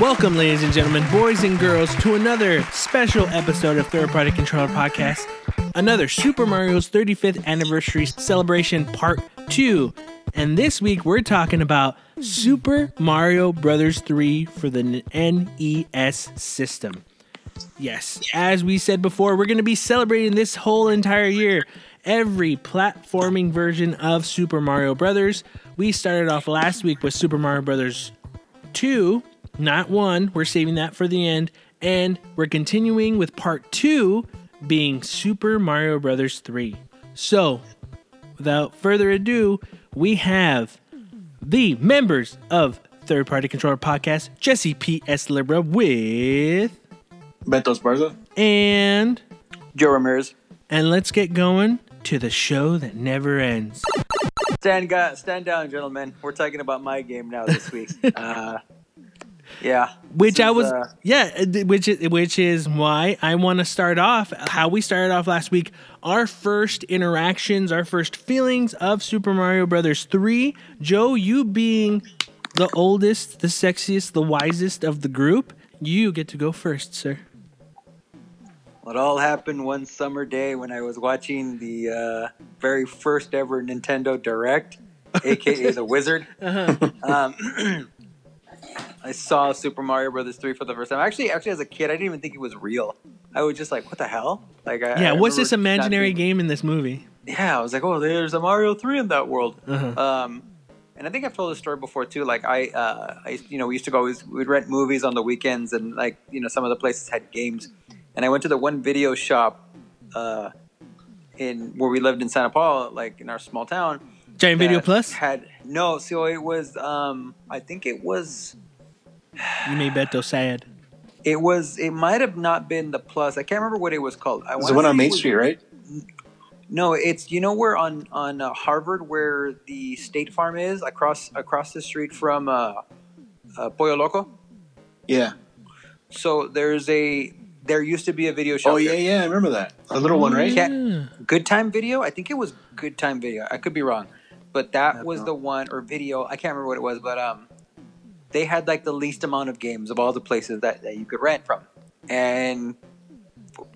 Welcome, ladies and gentlemen, boys and girls, to another special episode of Third Party Controller Podcast. Another Super Mario's 35th anniversary celebration part 2. And this week we're talking about Super Mario Brothers 3 for the NES system. Yes, as we said before, we're going to be celebrating this whole entire year every platforming version of Super Mario Brothers. We started off last week with Super Mario Brothers 2, not 1. We're saving that for the end. And we're continuing with part 2 being Super Mario Brothers 3. So, without further ado, we have the members of Third Party Controller Podcast, Jesse P.S. Libra with Beto Esparza. and Joe Ramirez. and let's get going to the show that never ends. Stand, stand down, gentlemen. We're talking about my game now this week. uh, yeah. Which I is, was, uh, yeah, uh, which is which is why I want to start off how we started off last week. Our first interactions, our first feelings of Super Mario Brothers three. Joe, you being the oldest, the sexiest, the wisest of the group, you get to go first, sir. It all happened one summer day when I was watching the uh, very first ever Nintendo Direct, aka The Wizard. Um, I saw Super Mario Brothers 3 for the first time. Actually, actually, as a kid, I didn't even think it was real. I was just like, "What the hell?" Like, I, Yeah, I what's this imaginary being- game in this movie? yeah, I was like, oh, there's a Mario three in that world. Uh-huh. Um, and I think I've told this story before too. Like I, uh, I, you know, we used to go we'd rent movies on the weekends, and like you know, some of the places had games. And I went to the one video shop, uh, in where we lived in Santa Paula, like in our small town. Giant Video Plus. had no. So it was, um, I think it was, You made Beto sad. it was, it might have not been the plus. I can't remember what it was called. I It's the one on say it Main was- Street, right? No, it's you know where on on uh, Harvard where the State Farm is across across the street from uh, uh, Pollo Loco. Yeah. So there's a there used to be a video shop. Oh yeah, there. yeah. I remember that. A little one, right? Yeah. Yeah. Good Time Video. I think it was Good Time Video. I could be wrong, but that was don't the one or video. I can't remember what it was, but um, they had like the least amount of games of all the places that, that you could rent from, and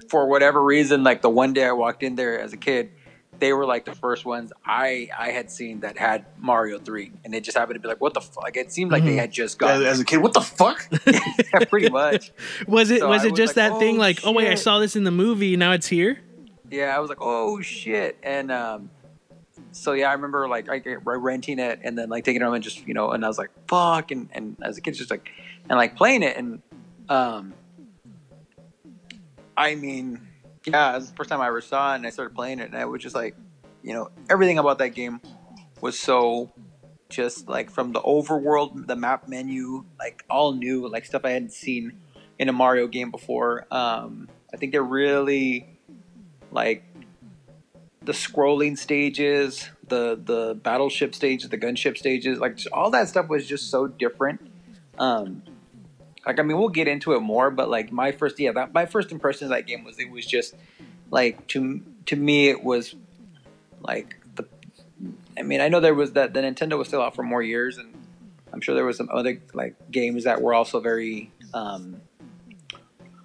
for whatever reason, like the one day I walked in there as a kid, they were like the first ones I I had seen that had Mario Three, and it just happened to be like, what the fuck? Like, it seemed like they Mhm. had just got as a kid, what the fuck? yeah, pretty much. Was it So was I it was just like, that thing "Oh, like, oh wait, I saw this in the movie, now it's here? Yeah, I was like, oh shit, and um, so yeah, I remember like I get- renting it and then like taking it home and just you know, and I was like, fuck, and and as a kid, just like and like playing it, and um, I mean, yeah, it was the first time I ever saw it, and I started playing it, and I was just like, you know, everything about that game was so just like from the overworld, the map menu, like all new, like stuff I hadn't seen in a Mario game before. Um, I think they're really like the scrolling stages, the the battleship stages, the gunship stages, like all that stuff was just so different. Um, like I mean, we'll get into it more, but like my first, yeah, that, my first impression of that game was it was just like to to me it was like the. I mean, I know there was that the Nintendo was still out for more years, and I'm sure there was some other like games that were also very um,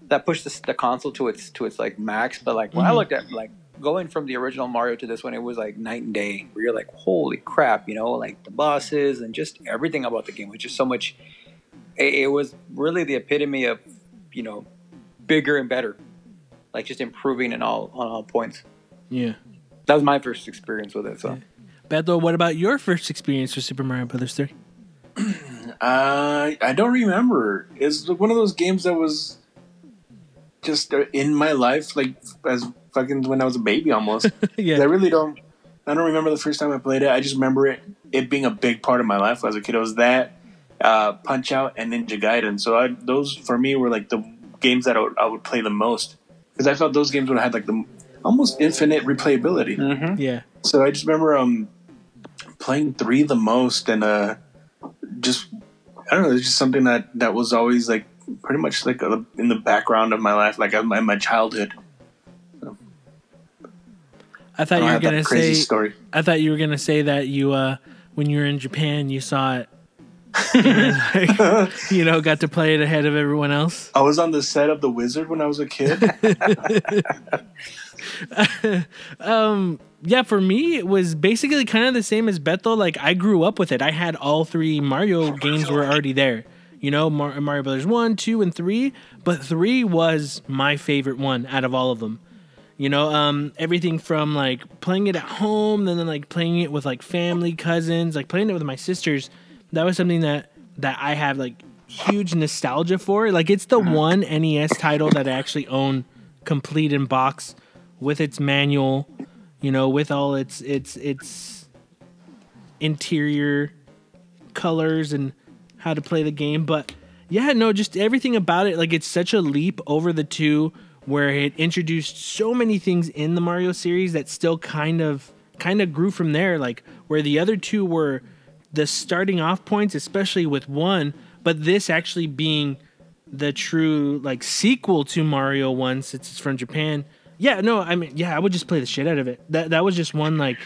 that pushed the, the console to its to its like max. But like when I Mhm. looked at like going from the original Mario to this one, it was like night and day. Where you're like, holy crap, you know, like the bosses and just everything about the game was just so much. It, it was really the epitome of you know bigger and better, like just improving in all on all points. Yeah. That was my first experience with it. So Beto, what about your first experience with Super Mario Brothers 3? Uh, I don't remember. It's one of those games that was just uh, in my life, like as fucking when I was a baby almost. yeah. I really don't. I don't remember the first time I played it. I just remember it it being a big part of my life as a kid. It was that uh, Punch Out and Ninja Gaiden. So I, those for me were like the games that I would, I would play the most because I felt those games would have had like the almost infinite replayability. mm-hmm. Yeah. So I just remember um playing three the most and uh just I don't know, it's just something that that was always like pretty much like uh, in the background of my life, like in my, my childhood. I thought I you were gonna say. story. I thought you were gonna say that you, uh, when you were in Japan, you saw it Like, you know, got to play it ahead of everyone else. I was on the set of The Wizard when I was a kid. um, yeah, for me, it was basically kind of the same as Bethel. Like, I grew up with it. I had all three Mario games were already there. You know, Mar- Mario Brothers 1, 2, and 3. But 3 was my favorite one out of all of them. You know, um, everything from like playing it at home, then, then like playing it with like family, cousins, like playing it with my sisters. That was something that that I have like huge nostalgia for. Like it's the one NES title that I actually own complete in box with its manual, you know, with all its its its interior colors and how to play the game. But yeah, no, just everything about it. Like it's such a leap over the two where it introduced so many things in the Mario series that still kind of kind of grew from there. Like where the other two were the starting off points, especially with one, but this actually being the true like sequel to Mario One since it's from Japan. Yeah, no, I mean, yeah, I would just play the shit out of it. That that was just one like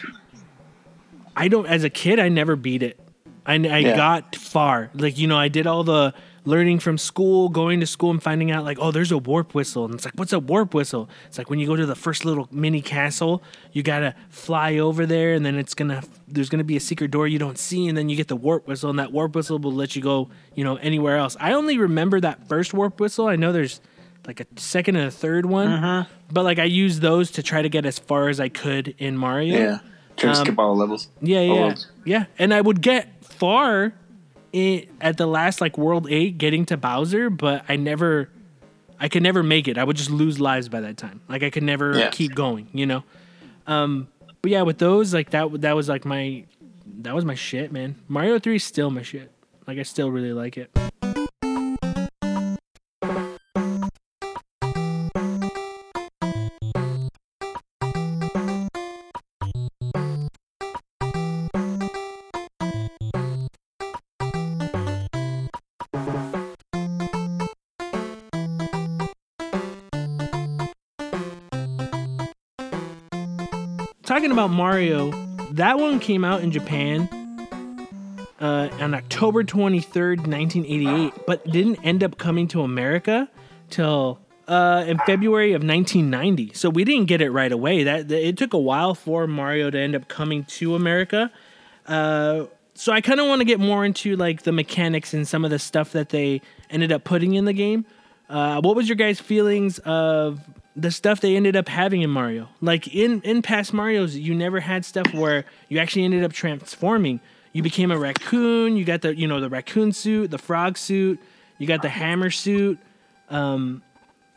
I don't as a kid I never beat it. I, I Yeah. got far. Like, you know, I did all the learning from school, going to school and finding out like, oh, there's a warp whistle. And it's like, what's a warp whistle? It's like when you go to the first little mini castle, you gotta fly over there and then it's gonna there's gonna be a secret door you don't see, and then you get the warp whistle, and that warp whistle will let you go, you know, anywhere else. I only remember that first warp whistle. I know there's like a second and a third one. But like I used those to try to get as far as I could in Mario. yeah. Try to Um, skip all levels. Yeah, yeah, worlds. yeah. And I would get far in, at the last like World Eight, getting to Bowser, but I never, I could never make it. I would just lose lives by that time. Like I could never Yeah. keep going, you know. Um, but yeah, with those, like that, that was like my, that was my shit, man. Mario Three is still my shit. Like I still really like it. Talking about Mario, that one came out in Japan uh, on October 23rd, 1988, but didn't end up coming to America till uh, in February of 1990. So we didn't get it right away. That that- it took a while for Mario to end up coming to America. Uh, so I kind of want to get more into like the mechanics and some of the stuff that they ended up putting in the game. Uh, what was your guys' feelings of the stuff they ended up having in Mario? Like in in past Mario's, you never had stuff where you actually ended up transforming. You became a raccoon. You got the you know the raccoon suit, the frog suit. You got the hammer suit. Um,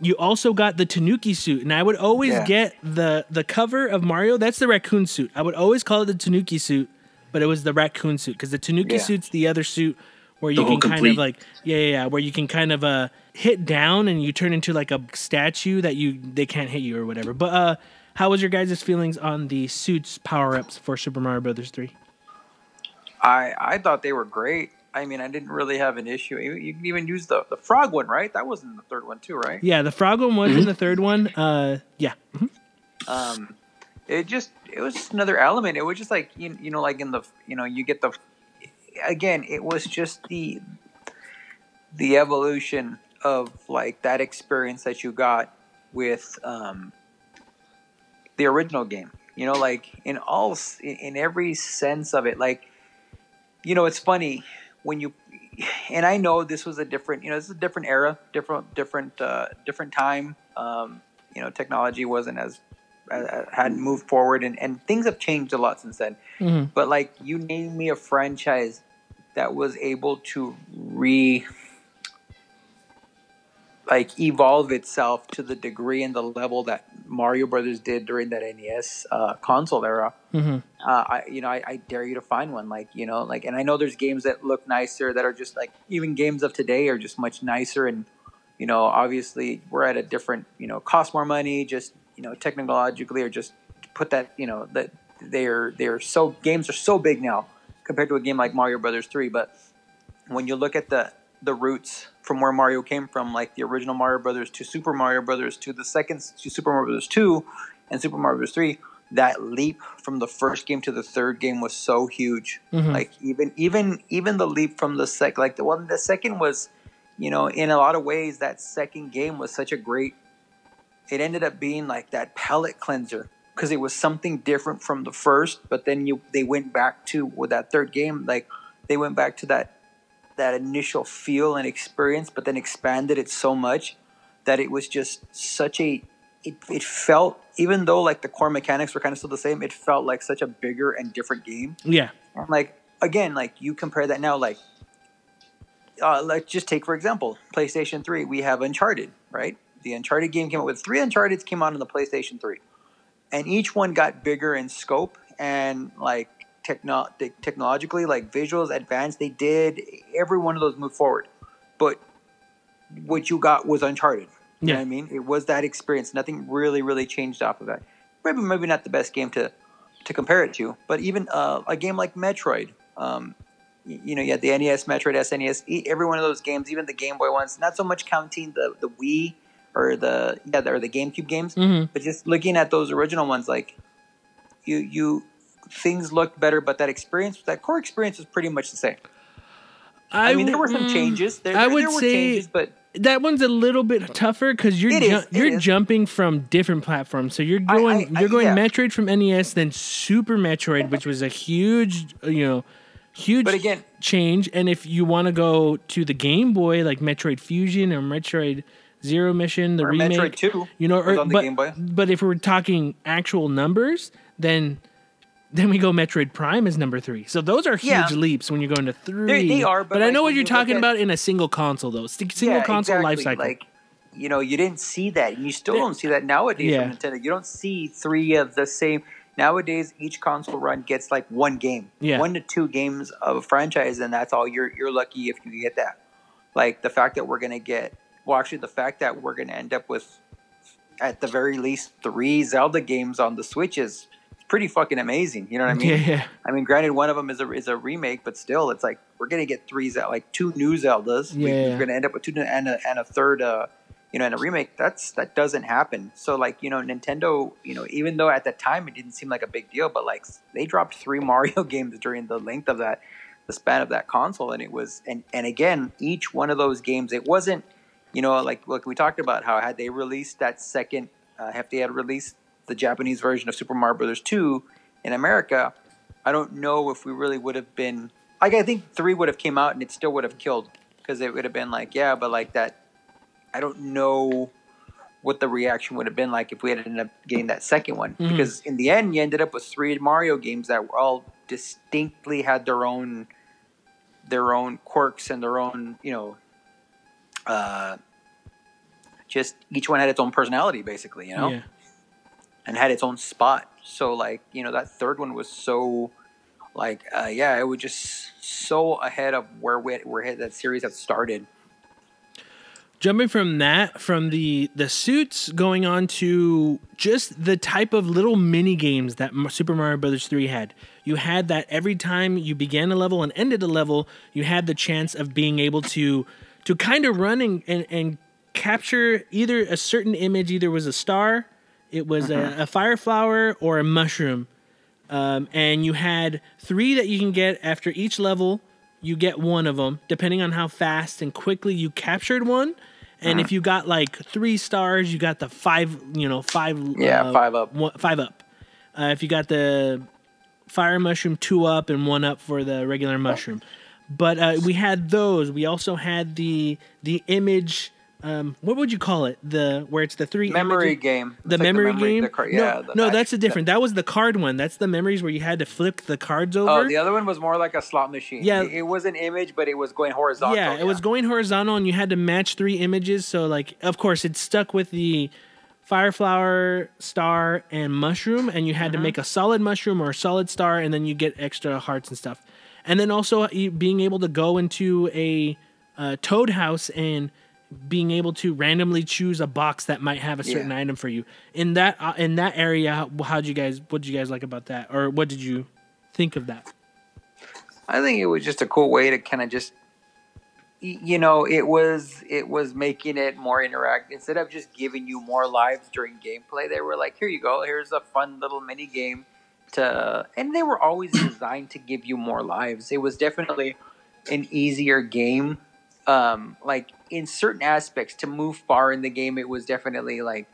you also got the Tanuki suit, and I would always Yeah. get the the cover of Mario. That's the raccoon suit. I would always call it the Tanuki suit, but it was the raccoon suit because the Tanuki Yeah. suit's the other suit where you The whole can kind of like yeah, yeah yeah where you can kind of uh hit down and you turn into like a statue that you they can't hit you or whatever. But uh, how was your guys' feelings on the suits power ups for Super Mario Brothers three? I I thought they were great. I mean, I didn't really have an issue. You, you can even use the the frog one, right? That was in the third one too, right? Yeah, the frog one was Mm-hmm. in the third one. Uh, yeah. Mhm. um it just it was just another element it was just like you, you know like in the you know you get the again it was just the the evolution of like that experience that you got with um the original game. You know like in all in in every sense of it like you know it's funny when you and i know this was a different you know this is a different era different different uh different time. Um you know technology wasn't as uh, hadn't moved forward and, and things have changed a lot since then Mhm. but like you name me a franchise that was able to re like evolve itself to the degree and the level that Mario Brothers did during that NES uh, console era. Mhm. Uh, I you know I, I dare you to find one like you know like and I know there's games that look nicer that are just like even games of today are just much nicer and you know obviously we're at a different you know cost more money just you know technologically or just put that you know that they're they're so games are so big now compared to a game like Mario Brothers 3 but when you look at the the roots from where Mario came from, like the original Mario Brothers to Super Mario Brothers to the second to Super Mario Brothers 2 and Super Mario Brothers 3, that leap from the first game to the third game was so huge. Mhm. Like even even even the leap from the sec like the one the second was, you know, in a lot of ways that second game was such a great. It ended up being like that palate cleanser because it was something different from the first. But then you they went back to with that third game like they went back to that that initial feel and experience, but then expanded it so much that it was just such a it, it felt even though like the core mechanics were kind of still the same, it felt like such a bigger and different game. Yeah. And like again, like you compare that now, like uh, let's just take for example, PlayStation Three. We have Uncharted, right? The Uncharted game came out with three Uncharted came out on the PlayStation Three, and each one got bigger in scope and like techno- technologically, like visuals advanced. They did every one of those moved forward, but what you got was Uncharted. You know Yeah. what I mean? It was that experience. Nothing really, really changed off of that. Maybe, maybe not the best game to to compare it to, but even uh, a game like Metroid. Um, you know, you had the NES, Metroid, SNES. Every one of those games, even the Game Boy ones. Not so much counting the the Wii or the yeah, or the GameCube games, hmm but just looking at those original ones, like you you things looked better, but that experience, that core experience, was pretty much the same. I, mean, there were some mm, changes. There, I would there were say changes, but that one's a little bit tougher because you're ju- is, you're is. jumping from different platforms. So you're I- going I- you're going yeah. Metroid from NES, then Super Metroid, which was a huge you know huge But again- change. And if you want to go to the Game Boy, like Metroid Fusion or Metroid Zero Mission, the or remake, Metroid Two. you know, or, on the but Game Boy. but if we're talking actual numbers, then then we go Metroid Prime as number three. So those are huge Yeah. leaps when you're going to three. they are, but I like know what you're you talking at- about in a single console though. S- Single console life cycle. Like, you know, you didn't see that, and you still don't see that nowadays Yeah. from Nintendo. You don't see three of the same. Nowadays, each console run gets like one game, Yeah. one to two games of a franchise, and that's all. You're you're lucky if you get that. Like the fact that we're gonna get, well, actually, the fact that we're gonna end up with, at the very least, three Zelda games on the Switch is pretty fucking amazing. You know what I mean? yeah, yeah. I mean, granted, one of them is a is a remake, but still, it's like we're gonna get three Zel- like two new Zeldas. We- Yeah. We're gonna end up with two new- and a, and a third, uh, you know, and a remake. That's that doesn't happen. So like you know, Nintendo, you know, even though at the time it didn't seem like a big deal, but like they dropped three Mario games during the length of that, the span of that console, and it was and and again, each one of those games, it wasn't, you know, like like we talked about how had they released that second, uh, if they had released the Japanese version of Super Mario Brothers two in America, I don't know if we really would have been like I think three would have came out and it still would have killed because it would have been like yeah, but like that. I don't know what the reaction would have been like if we had ended up getting that second one Mhm. because in the end you ended up with three Mario games that were all distinctly had their own their own quirks and their own you know uh just each one had its own personality basically you know yeah. and had its own spot. So like you know that third one was so like uh, yeah, it was just so ahead of where we where that series had started. Jumping from that, from the the suits, going on to just the type of little mini games that Super Mario Brothers three had. You had that every time you began a level and ended a level, you had the chance of being able to to kind of run and, and, and capture either a certain image, either was a star, it was a, a fire flower, or a mushroom. Um, and you had three that you can get after each level. You get one of them, depending on how fast and quickly you captured one. And if you got like three stars, you got the five, you know, five. Yeah, uh, five up. One, five up. Uh, if you got the fire mushroom, two up, and one up for the regular mushroom. But uh, we had those. We also had the the image. Um, what would you call it? The where it's the three Memory images- game. the like memory, game. the car- no, yeah, the no, that's a different. That was the card one. That's the memories where you had to flip the cards over. Oh, the other one was more like a slot machine. Yeah. it, it was an image, but it was going horizontal. yeah, it was going horizontal, and you had to match three images. So, like, of course, it stuck with the fire flower, star, and mushroom, and you had Mm-hmm. to make a solid mushroom or a solid star, and then you get extra hearts and stuff. And then also being able to go into a uh, toad house and being able to randomly choose a box that might have a certain Yeah. item for you in that uh, in that area. How, how'd you guys? What did you guys like about that, or what did you think of that? I think it was just a cool way to kind of just you know, it was it was making it more interactive. Instead of just giving you more lives during gameplay, they were like, "Here you go. Here's a fun little mini game." To and they were always designed to give you more lives. It was definitely an easier game. Um, like in certain aspects, to move far in the game, it was definitely like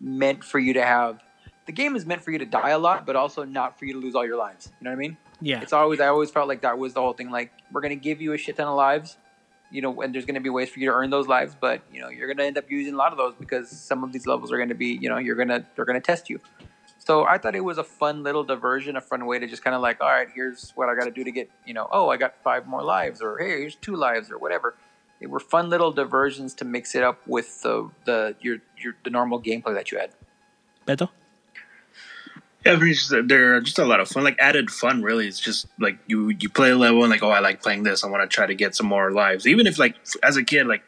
meant for you to have. The game is meant for you to die a lot, but also not for you to lose all your lives. You know what I mean? Yeah. It's always I always felt like that was the whole thing. Like we're gonna give you a shit ton of lives, you know, and there's gonna be ways for you to earn those lives, but you know you're gonna end up using a lot of those because some of these levels are gonna be, you know, you're gonna they're gonna test you. So I thought it was a fun little diversion, a fun way to just kind of like, all right, here's what I got to do to get, you know, oh, I got five more lives, or hey, here's two lives, or whatever. They were fun little diversions to mix it up with the the your your the normal gameplay that you had. Beto? Yeah, I mean, just- they're just a lot of fun. Like added fun, really. It's just like you you play a level and like, oh, I like playing this. I want to try to get some more lives. Even if like as a kid, like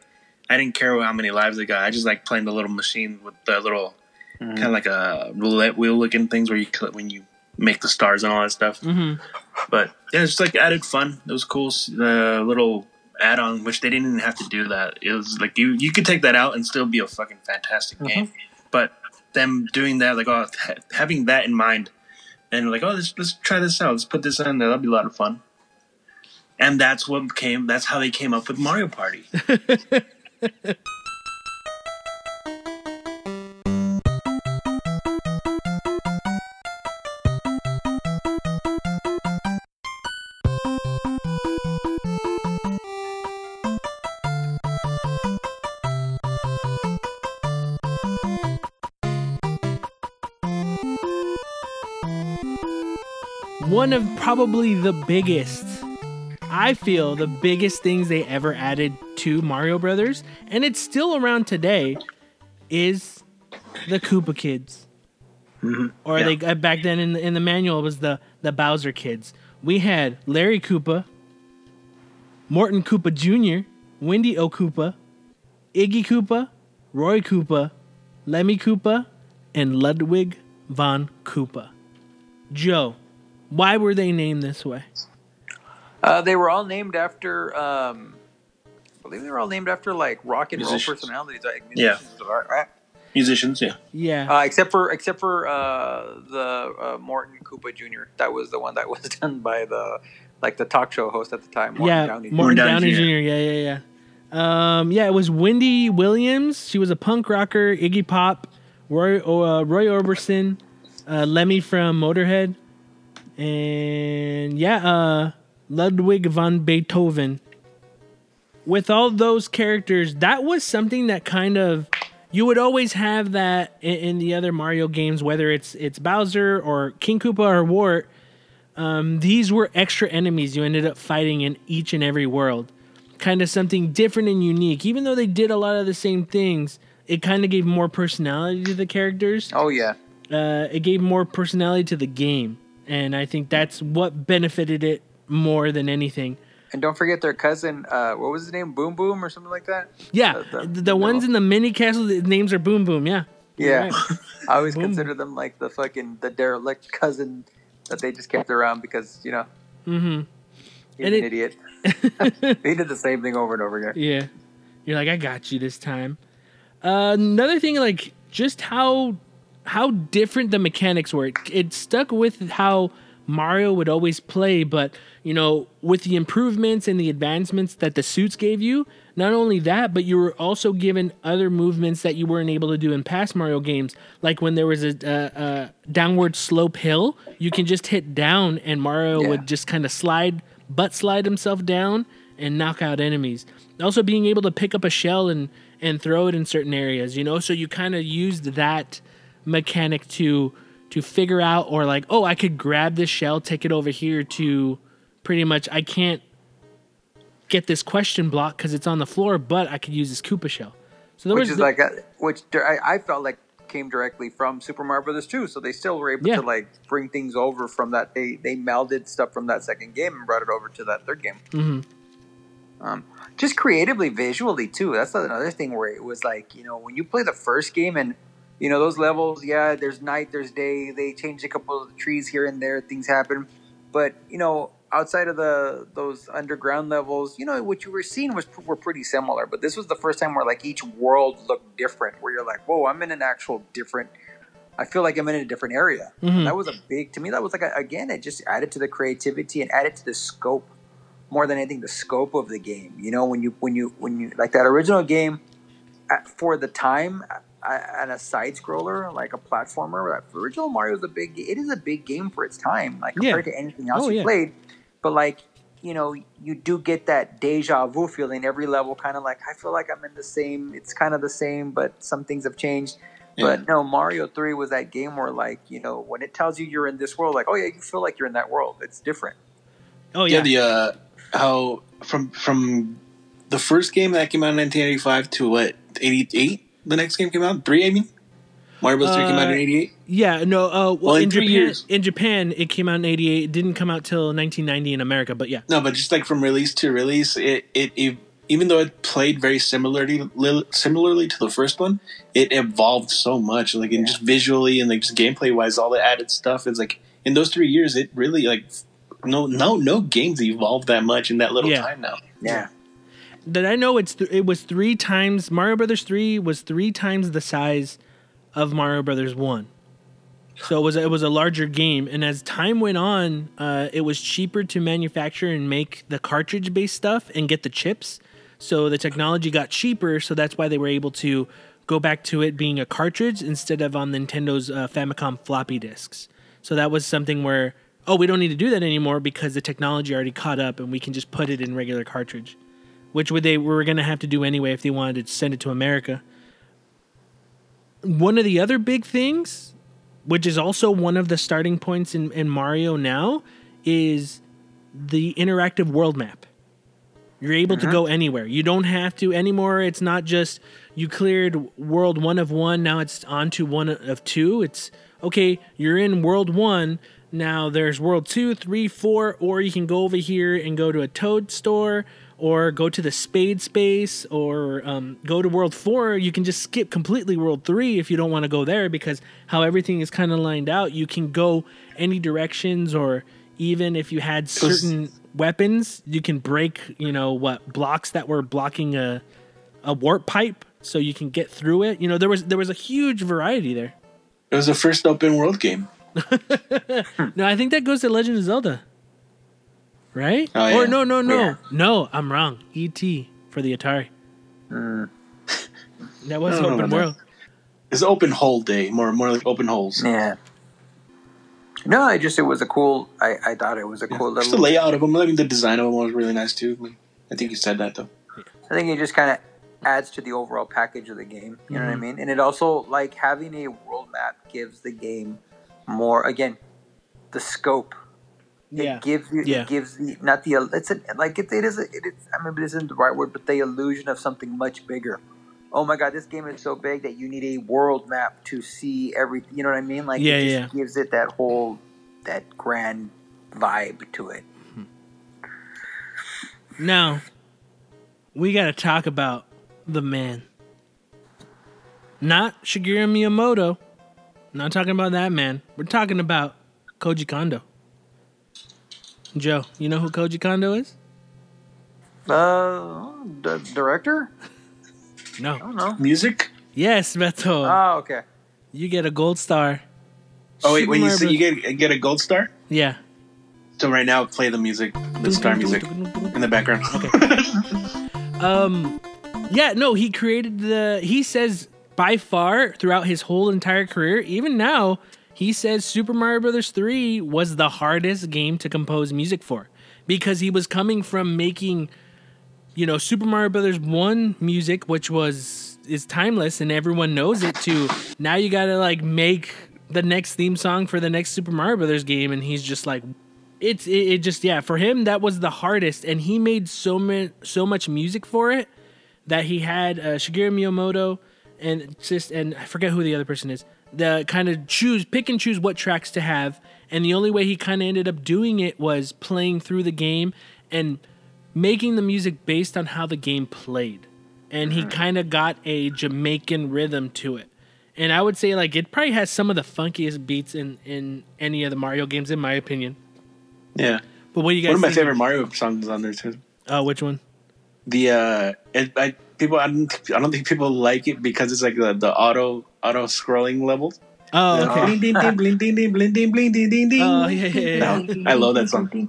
I didn't care how many lives I got. I just like playing the little machine with the little Mm-hmm. kind of like a roulette wheel looking things where you cl- when you make the stars and all that stuff. Mm-hmm. But yeah, it's just like added fun. It was cool. Uh, little add on, which they didn't even have to do that. It was like you you could take that out and still be a fucking fantastic game. But them doing that, like oh, ha- having that in mind, and like oh, let's let's try this out. Let's put this on there. That'll be a lot of fun. And that's what came. That's how they came up with Mario Party. One of probably the biggest, I feel, the biggest things they ever added to Mario Brothers, and it's still around today, is the Koopa Kids. Or Yeah. they uh, back then in the, in the manual it was the the Bowser Kids. We had Larry Koopa, Morton Koopa Jr., Wendy O Koopa, Iggy Koopa, Roy Koopa, Lemmy Koopa, and Ludwig von Koopa. Joe, why were they named this way? Uh, they were all named after. Um, I believe they were all named after like rock and roll personalities. Like, Yeah. musicians, right? Musicians, yeah. Yeah. Uh, except for except for uh, the uh, Morton Koopa Jr. That was the one that was done by the like the talk show host at the time, Morton yeah, Downey. Morton Downey Downey, Jr. Jr. Yeah, yeah, yeah. Um, yeah, it was Wendy Williams. She was a punk rocker. Iggy Pop, Roy uh, Roy Orbison, uh, Lemmy from Motorhead, and yeah, uh, Ludwig von Beethoven. With all those characters, that was something that kind of you would always have that in, in the other Mario games, whether it's it's Bowser or King Koopa or Wart. Um, these were extra enemies you ended up fighting in each and every world. Kind of something different and unique. Even though they did a lot of the same things, it kind of gave more personality to the characters. Oh yeah, Uh, it gave more personality to the game. And I think that's what benefited it more than anything. and don't forget their cousin. Uh, what was his name? Boom Boom or something like that. Yeah, The- the, the- the ones in the mini castle, the names are Boom Boom. Yeah. Yeah, right. I always Boom. consider them like the fucking the derelict cousin that they just kept around because you know Mhm. he's And an it- idiot. he did the same thing over and over again. Yeah. You're like, I got you this time. Uh, another thing, like just how how different the mechanics were. It, it stuck with how Mario would always play, but you know, with the improvements and the advancements that the suits gave you, not only that, but you were also given other movements that you weren't able to do in past Mario games. Like when there was a, a, a downward slope hill, you can just hit down, and Mario Yeah. would just kind of slide, butt slide himself down and knock out enemies. Also, being able to pick up a shell and and throw it in certain areas, you know. So you kind of used that mechanic to to figure out, or like, oh, I could grab this shell, take it over here to pretty much. I can't get this question block because it's on the floor, but I could use this Koopa shell. So there which was is the- like a, which I, I felt like came directly from Super Mario Brothers 2, so they still were able Yeah. to like bring things over from that. They they melded stuff from that second game and brought it over to that third game. Mhm. Um, just creatively, visually too. That's another thing where it was like you know when you play the first game and you know those levels. Yeah, there's night, there's day. They changed a couple of trees here and there. Things happen, but you know outside of the those underground levels, you know, what you were seeing was were pretty similar. But this was the first time where like each world looked different. Where you're like, whoa, I'm in an actual different. I feel like I'm in a different area. Mhm. That was a big to me. That was like a, again, it just added to the creativity and added to the scope more than anything. The scope of the game. You know, when you when you when you like that original game at, for the time and a side scroller like a platformer. That original Mario is a big. It is a big game for its time, like Yeah. compared to anything else Oh, you yeah. played. But like you know, you do get that deja vu feeling every level. Kind of like I feel like I'm in the same. It's kind of the same, but some things have changed. But no, Mario Three was that game where like you know when it tells you you're in this world, like oh yeah, you feel like you're in that world. It's different. Oh yeah, yeah. the uh, how from from the first game that came out in 1985 to what 88, the next game came out three. I mean, Mario Bros. Three came out in Uh, 88. Yeah, no. Uh, well, Well, in in three Japan, years. in Japan, it came out in '88. It didn't come out till 1990 in America, but yeah, No, but just like from release to release, it it, it even though it played very similarly similarly to the first one, it evolved so much. Like in Yeah. just visually and like just gameplay wise, all the added stuff is like in those three years, it really like no no no games evolved that much in that little Yeah. time now. Yeah. That I know it's th- it was three times Mario Brothers three was three times the size of Mario Brothers one. So it was it was a larger game, and as time went on, uh, it was cheaper to manufacture and make the cartridge based stuff and get the chips. So the technology got cheaper, so that's why they were able to go back to it being a cartridge instead of on Nintendo's uh, Famicom floppy disks. So that was something where oh we don't need to do that anymore because the technology already caught up and we can just put it in regular cartridge which would they were going to have to do anyway if they wanted to send it to America. One of the other big things, which is also one of the starting points in, in Mario now, is the interactive world map. You're able to mm-hmm. go anywhere. You don't have to anymore. It's not just you cleared world one of one, now it's on to one of two. It's okay, you're in world one. Now there's world two, three, four, or you can go over here and go to a Toad store, or go to the Spade space, or um, go to world four. You can just skip completely world three if you don't want to go there because how everything is kind of lined out. You can go any directions, or even if you had was- certain weapons, you can break, you know, what blocks that were blocking a a warp pipe so you can get through it. You know, there was there was a huge variety there. It was the first open world game. No, I think that goes to Legend of Zelda. Right? Oh, Or yeah. no, no, no. Yeah. No, I'm wrong. E.T. for the Atari. That was I don't know open about that. world. It's open hole day, more more like open holes. Yeah. No, I just it was a cool. I, I thought it was a cool little. Just the layout of them. I mean, the design of them was really nice too. I, mean, I think you said that though. I think it just kind of adds to the overall package of the game. You know what I Mhm. mean? And it also like having a world map gives the game more. Again, the scope. It Yeah. gives you. Yeah. It gives the not the. It's a, like it, it is. A, it is. I mean, it isn't the right word, but the illusion of something much bigger. Oh my god, this game is so big that you need a world map to see everything. You know what I mean? Like Yeah, it yeah. gives it that whole that grand vibe to it. Hmm. Now, we got to talk about the man. Not Shigeru Miyamoto. Not talking about that man. We're talking about Koji Kondo. Joe, you know who Koji Kondo is? Uh, the director? I No. don't know. Music. Yes, Beto. Oh, okay. you get a gold star. Oh wait, when you Mario say you get get a gold star. Yeah. So right now, play the music, the star music in the background. Okay. um, yeah, no, he created the. He says by far throughout his whole entire career, even now, he says Super Mario Brothers three was the hardest game to compose music for because he was coming from making, you know, Super Mario Brothers one music, which was is timeless and everyone knows it. To now, you got to like make the next theme song for the next Super Mario Brothers game, and he's just like, it's it, it just yeah for him that was the hardest and he made so much so much music for it that he had uh, Shigeru Miyamoto and just and I forget who the other person is the kind of choose pick and choose what tracks to have and the only way he kind of ended up doing it was playing through the game and making the music based on how the game played and he kind of got a Jamaican rhythm to it and I would say like it probably has some of the funkiest beats in in any of the Mario games in my opinion yeah, But what do you guys? One of my favorite Mario songs on there too. Uh, which one? The uh, it, I, people, I don't, I don't think people like it because it's like the, the auto auto scrolling levels. Oh, okay. bling, ding, ding, bling, ding, ding, bling, ding, bling, ding, ding, ding. Oh, yeah, yeah, yeah. No, I love that song.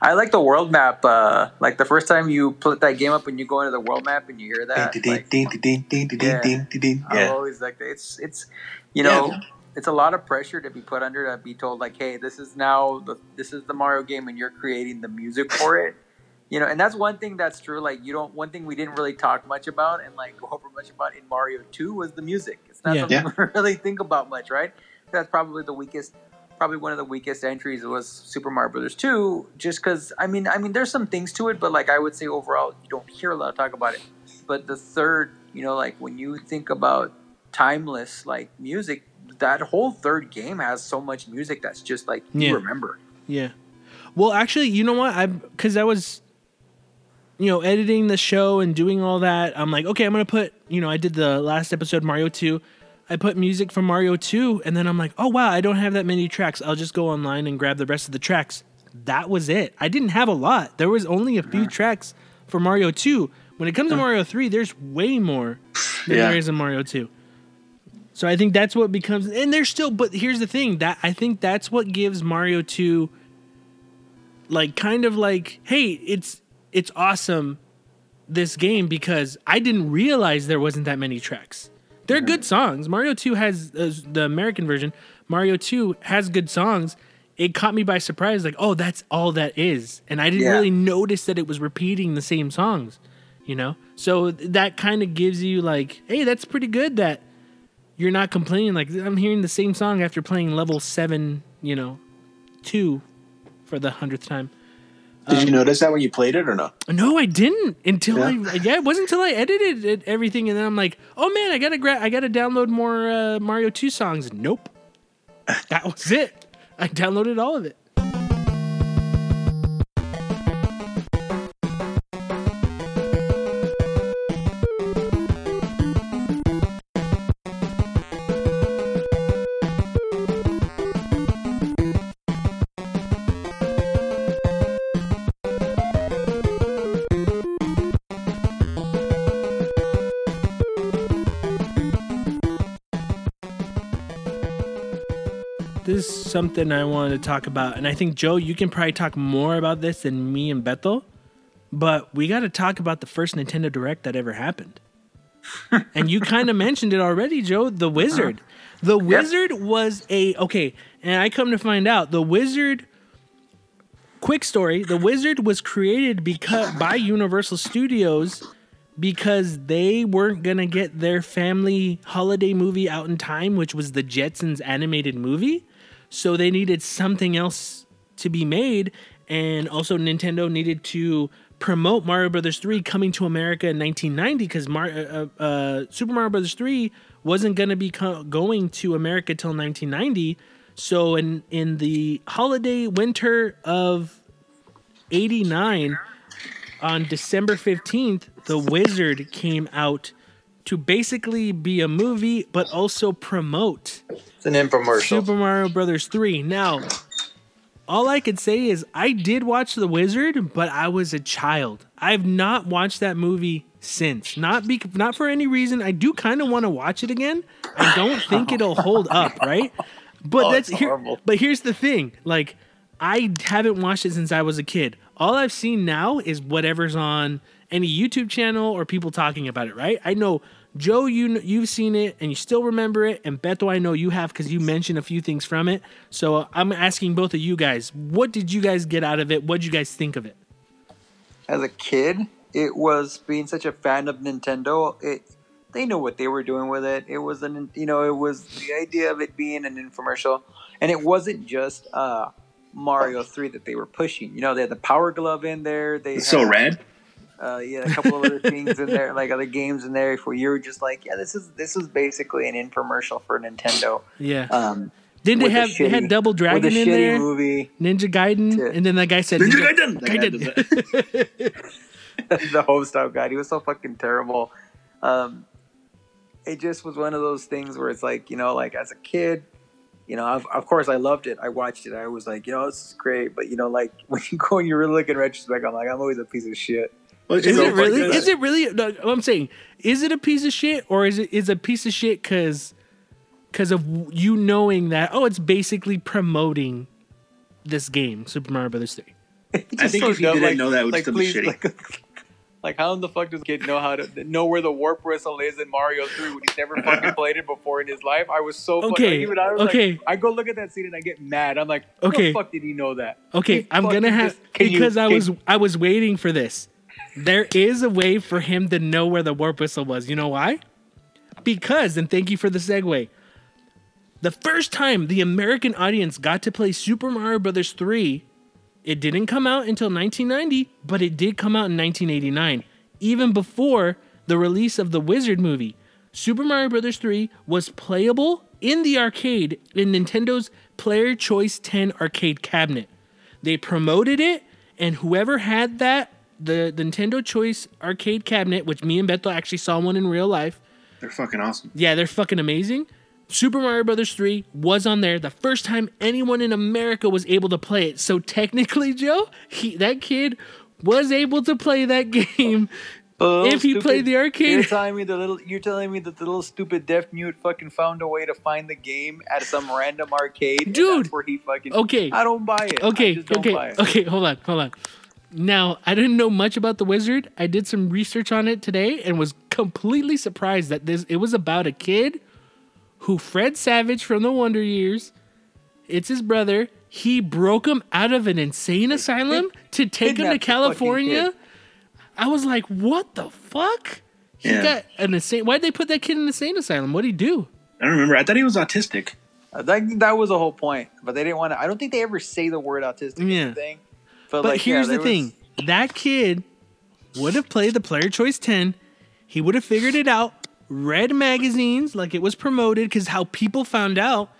I like the world map. Uh, like the first time you put that game up and you go into the world map and you hear that. Ding, ding, like, ding, ding, ding, ding, ding, Yeah. I Yeah. always like that. It's it's you know Yeah. it's a lot of pressure to be put under to be told like, hey, this is now the this is the Mario game and you're creating the music for it. You know, and that's one thing that's true. Like you don't one thing we didn't really talk much about and like go over much about in Mario Two was the music. It's not Yeah. something we really think about much, right? That's probably the weakest. Probably one of the weakest entries was Super Mario Brothers 2, just because I mean, I mean, there's some things to it, but like I would say overall, you don't hear a lot of talk about it. But the third, you know, like when you think about timeless like music, that whole third game has so much music that's just like you Yeah. remember. Yeah. Well, actually, you know what? I because I was, you know, editing the show and doing all that. I'm like, okay, I'm gonna put. You know, I did the last episode Mario Two. I put music from Mario Two, and then I'm like, oh wow, I don't have that many tracks. I'll just go online and grab the rest of the tracks. That was it. I didn't have a lot. There was only a few tracks for Mario Two. When it comes to Mario Three, there's way more than Yeah. there is in Mario Two. So I think that's what becomes, and there's still. But here's the thing that I think that's what gives Mario Two like kind of like hey it's it's awesome this game because i didn't realize there wasn't that many tracks. They're good songs. Mario 2 has uh, the american version. Mario 2 has good songs. It caught me by surprise like oh that's all that is. And i didn't Yeah. really notice that it was repeating the same songs you know? So that kind of gives you like hey that's pretty good that you're not complaining like i'm hearing the same song after playing level 7 you know 2 for the hundredth time. Did Um, you notice that when you played it or no? No, I didn't until Yeah. I yeah, it wasn't until I edited it, everything, and then I'm like, oh man, I gotta gra- I gotta download more uh, Mario Two songs. Nope, that was it. I downloaded all of it. Something I wanted to talk about, and I think Joe, you can probably talk more about this than me and Bethel. But we got to talk about the first Nintendo Direct that ever happened. and you kind of mentioned it already, Joe. The uh-huh. Wizard. The Wizard was a okay, and I come to find out the Wizard. Quick story: The Wizard was created because by Universal Studios because they weren't gonna get their family holiday movie out in time, which was the Jetsons animated movie. So they needed something else to be made, and also Nintendo needed to promote Mario Brothers 3 coming to America in 1990 because Mar- uh, uh, uh, Super Mario Brothers 3 wasn't going to be co- going to America till 1990. So in in the holiday winter of 89 on December 15th, The Wizard came out to basically be a movie but also promote It's an infomercial. Super Mario Brothers 3. Now, all I could say is I did watch The Wizard, but I was a child. I've not watched that movie since. Not be, not for any reason. I do kind of want to watch it again. I don't think it'll hold up, right? But Oh, that's here, but here's the thing. Like I haven't watched it since I was a kid. All I've seen now is whatever's on any YouTube channel or people talking about it, right? I know Joe, you you've seen it and you still remember it, and Beto, I know you have because you mentioned a few things from it. So uh, I'm asking both of you guys, what did you guys get out of it? What did you guys think of it? as a kid, it was being such a fan of Nintendo. It they knew what they were doing with it. It was an you know it was the idea of it being an infomercial, and it wasn't just uh, Mario Three that they were pushing. You know, they had the Power Glove in there. They It's so had, rad. Uh, yeah, a couple of other things in there, like other games in there, where you were just like, yeah, this is this is basically an infomercial for Nintendo. Yeah. Um, Didn't they with a have they had shitty- Double with a Dragon in there? movie. Ninja Gaiden, Yeah. and then that guy said Ninja Ninja, Gaiden! That guy Gaiden. the host out guy. He was so fucking terrible. Um, it just was one of those things where it's like, you know, like as a kid, you know, of, of course I loved it. I watched it. I was like, you know, this is great. But you know, like when you go and you really look in retrospect, I'm like, I'm always a piece of shit. Well, Is it really? fucking Is it really? No, I'm saying, is it a piece of shit, or is it is a piece of shit because because of you knowing that? Oh, it's basically promoting this game, Super Mario Brothers Three. I think so if you dumb, didn't like- know that, it would like, still be please, shitty. Like, like, how in the fuck does a kid know how to know where the warp whistle is in Mario 3 when he's never fucking played it before in his life? I was so Okay, like, even I was okay. like, I go look at that scene and I get mad. I'm like, how Okay. the fuck did he know that? Okay, He I'm gonna have just- can you- because I can- was I was waiting for this. There is a way for him to know where the warp whistle was. You know why? Because, and thank you for the segue. The first time the American audience got to play Super Mario Brothers 3, it didn't come out until 1990, but it did come out in 1989, even before the release of the Wizard movie. Super Mario Brothers 3 was playable in the arcade in Nintendo's Player Choice 10 arcade cabinet. They promoted it, and whoever had that, the, the Nintendo Choice arcade cabinet, which me and Beto actually saw one in real life, They're fucking awesome. yeah, they're fucking amazing. Super Mario Brothers 3 was on there the first time anyone in America was able to play it. So technically, Joe, he, that kid was able to play that game Oh, if he stupid- played the arcade. You're telling me the little. You're telling me that the little stupid deaf mute fucking found a way to find the game at some random arcade. and Dude. that's where he fucking. Okay. I don't buy it. I Okay, just don't okay, buy it. okay, hold on, hold on. Now, I didn't know much about the wizard. I did some research on it today and was completely surprised that this it was about a kid who Fred Savage from the Wonder Years, it's his brother, he broke him out of an insane asylum to take him to kidnapped the fucking California. I was like, "What the fuck?" He Yeah. got an insane. Why'd they put that kid in an insane asylum? What'd he do? I don't remember. I thought he was autistic. Uh, I think that was the whole point, but they didn't want to. I don't think they ever say the word autistic in Yeah. the thing. But, But like, yeah, here's the was- thing: that kid would have played the Player Choice Ten. He would have figured it out. Read magazines like it was promoted because how people found out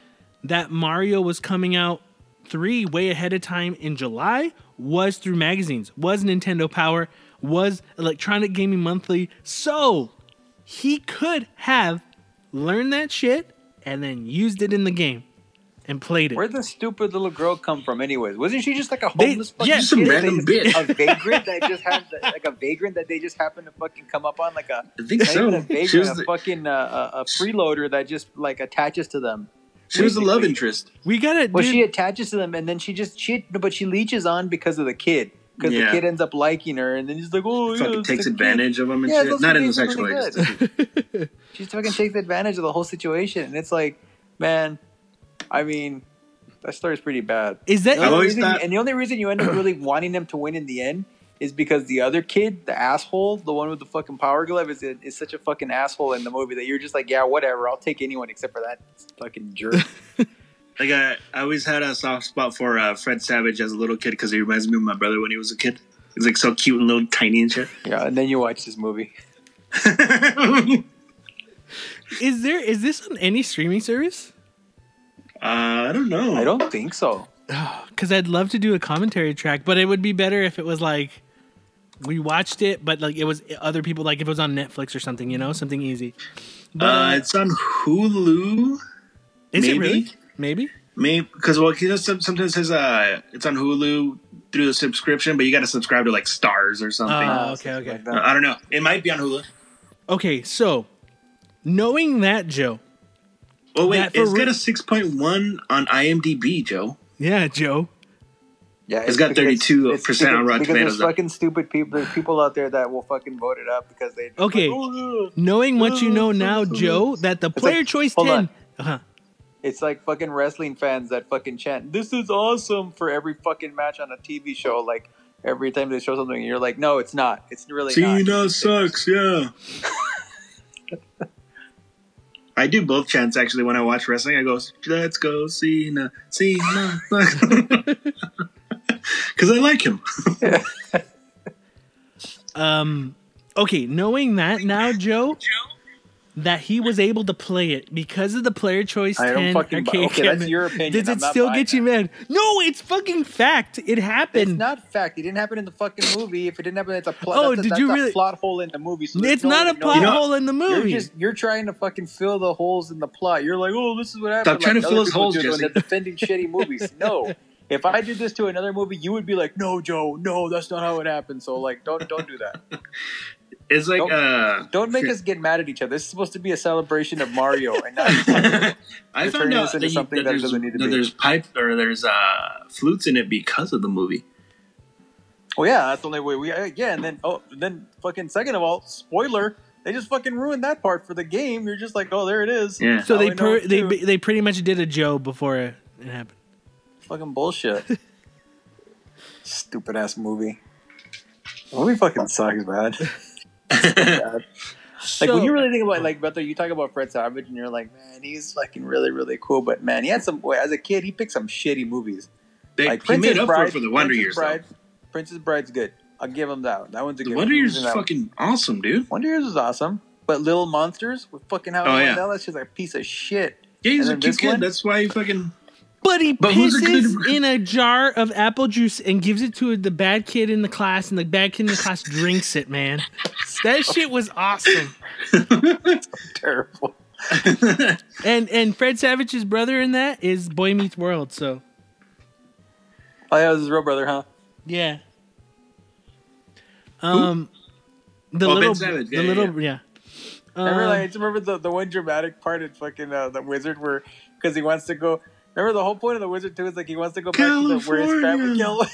that Mario was coming out three way ahead of time in July was through magazines, was Nintendo Power, was Electronic Gaming Monthly. So he could have learned that shit and then used it in the game and played it. Where'd the stupid little girl come from, anyways? Wasn't she just like a They- homeless fucking yeah, some random bitch. A vagrant that just had like a vagrant that they just happened to fucking come up on, like a I think so. even a She vagrant, was a the, fucking uh, a, a freeloader that just like attaches to them. she was the love basically. interest. we gotta. Well, dude, she attaches to them, and then she just she, but she leeches on because of the kid, because the kid ends up liking her, and then he's like, oh, Fucking it's takes the kid. advantage of him and Yeah, shit. Not in a games sexual way. She fucking takes advantage of the whole situation, and it's like, man, I mean, that story's pretty bad. is that The only reason- thought- and the only reason you end up really wanting them to win in the end is because the other kid, the asshole, the one with the fucking power glove, is is such a fucking asshole in the movie that you're just like, yeah, whatever, I'll take anyone except for that fucking jerk. Like I, I always had a soft spot for uh, Fred Savage as a little kid because he reminds me of my brother when he was a kid. He's like so cute and little tiny and shit. yeah, and then you watch this movie. Is there is this on any streaming service? I don't know. I don't think so. Because I'd love to do a commentary track, but it would be better if it was like we watched it, but like it was other people, like if it was on Netflix or something, you know, something easy. But, Uh, it's on Hulu. is it maybe. really? Maybe. Maybe because well, he does some- sometimes says uh, it's on Hulu through the subscription, but you got to subscribe to like Starz or something. Uh, Uh, okay, okay. like Uh. I don't know. It might be on Hulu. Okay, so knowing that, Joe. Oh wait, That for it's re- got a six point one on IMDb, Joe. Yeah, Joe. Yeah, it's got thirty two percent on Rotten Because Tomatoes, there's fucking stupid people. There's people out there that will fucking vote it up because they. Okay. Like, oh, yeah. Knowing what you know now, Joe, that the player like- choice 10. Uh-huh. It's like fucking wrestling fans that fucking chant, "This is awesome" for every fucking match on a TV show. Like every time they show something, you're like, "No, it's not. It's really not." Cena sucks, yeah. I do both chants actually when I watch wrestling. I go, "Let's go, Cena, Cena," because I like him. Um, okay, knowing that now, Joe, that he was able to play it because of the player choice I don't 10 fucking buy- arcade okay, that's cabinet. your opinion. Does I'm it not still buying get you mad? No, it's fucking fact. It happened. It's happened. not fact. It didn't happen in the fucking movie. If it didn't happen, it's a plot. Oh, that's a, did that's you a really- plot hole in the movie? So It's there's no- not a no- plot You know- hole in the You're movie. just you're trying to fucking fill the holes in the plot. You're like, oh, this is what happened. trying like to other fill those people holes, do when Jesse. they're defending shitty movies. No, if I did this to another movie, you would be like, no, Joe, no, that's not how it happened. So like, don't don't do that. It's like Don't- uh, Don't make us get mad at each other. This is supposed to be a celebration of Mario, and not I You're found turning out this that, you, something that that it there's, doesn't need to that be. there's pipe or there's uh, flutes in it because of the movie. Well, yeah, that's the only way we. uh, Yeah, and then oh, then fucking second of all, spoiler, they just fucking ruined that part for the game. You're just like, oh, there it is. Yeah. so they per- they they pretty much did a Joe before it it happened. fucking bullshit. Stupid ass movie. The movie fucking sucks, man. Bad. So, Like when you really think about like brother, you talk about Fred Savage and you're like, man, he's fucking really really cool. But man, he had some. boy, As a kid, he picked some shitty movies. They, Like he made up Bride, for for the Wonder Princess Years. Bride, Princess Bride's good. I'll give him that. One. That one's a The good. Wonder one. Years is was in that fucking awesome, dude. one. Wonder Years is awesome. But Little Monsters with fucking Howard Oh, yeah. That's just like a piece of shit. Yeah, he's And a cute kid. one? That's why he fucking. But he But who's a pisses in a jar of apple juice and gives it to the bad kid in the class, and the bad kid in the class drinks it. Man, that shit was awesome. Terrible. And and Fred Savage's brother in that is Boy Meets World. So Oh yeah, it was his real brother, huh? yeah. Um, the Oh, little, Savage. the Yeah, yeah, little, yeah. remember, Um, like, I just remember the, the one dramatic part in fucking uh, the wizard where because he wants to go. Remember the whole point of the wizard too is like he wants to go back to the, where his family California. killed.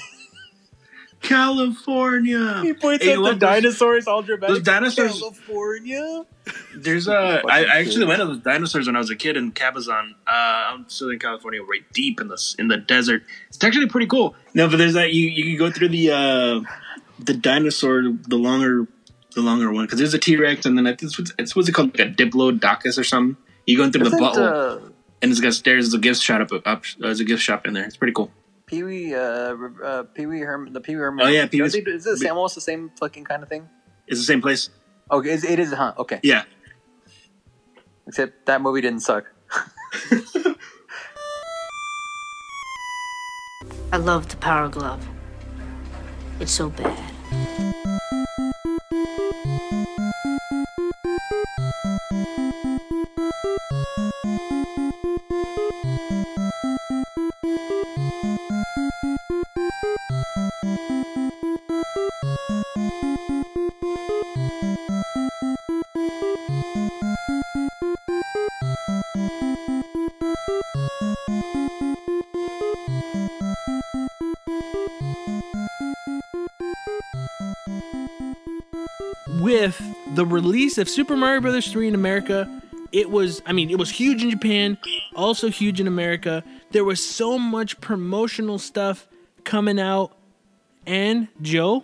California. he points Hey, at you the know what? Those- dinosaurs, all dramatic. those dinosaurs- California. There's a. I, actually went to the dinosaurs when I was a kid in Cabazon, uh, out in Southern California, right deep in the in the desert. It's actually pretty cool. No, but there's that you you can go through the uh, the dinosaur, the longer the longer one, because there's a T Rex, and then I think it's what's, it's what's it called, like a Diplodocus or something. You go in through the Isn't, butthole, uh, and it's got stairs. There's a gift shop up. up there's a gift shop in there. It's pretty cool. Pee Wee, uh, uh, Pee Wee Herman, the Pee Wee Herman. Oh, yeah, Don't Pee-wee's- they do- Is it almost the same fucking kind of thing? It's the same place. Okay, it's, it is, huh? Okay. Yeah. Except that movie didn't suck. I love the Power Glove. It's so bad. With the release of Super Mario Brothers 3 in America, it was I mean, it was huge in Japan, also huge in America. There was so much promotional stuff coming out and Joe,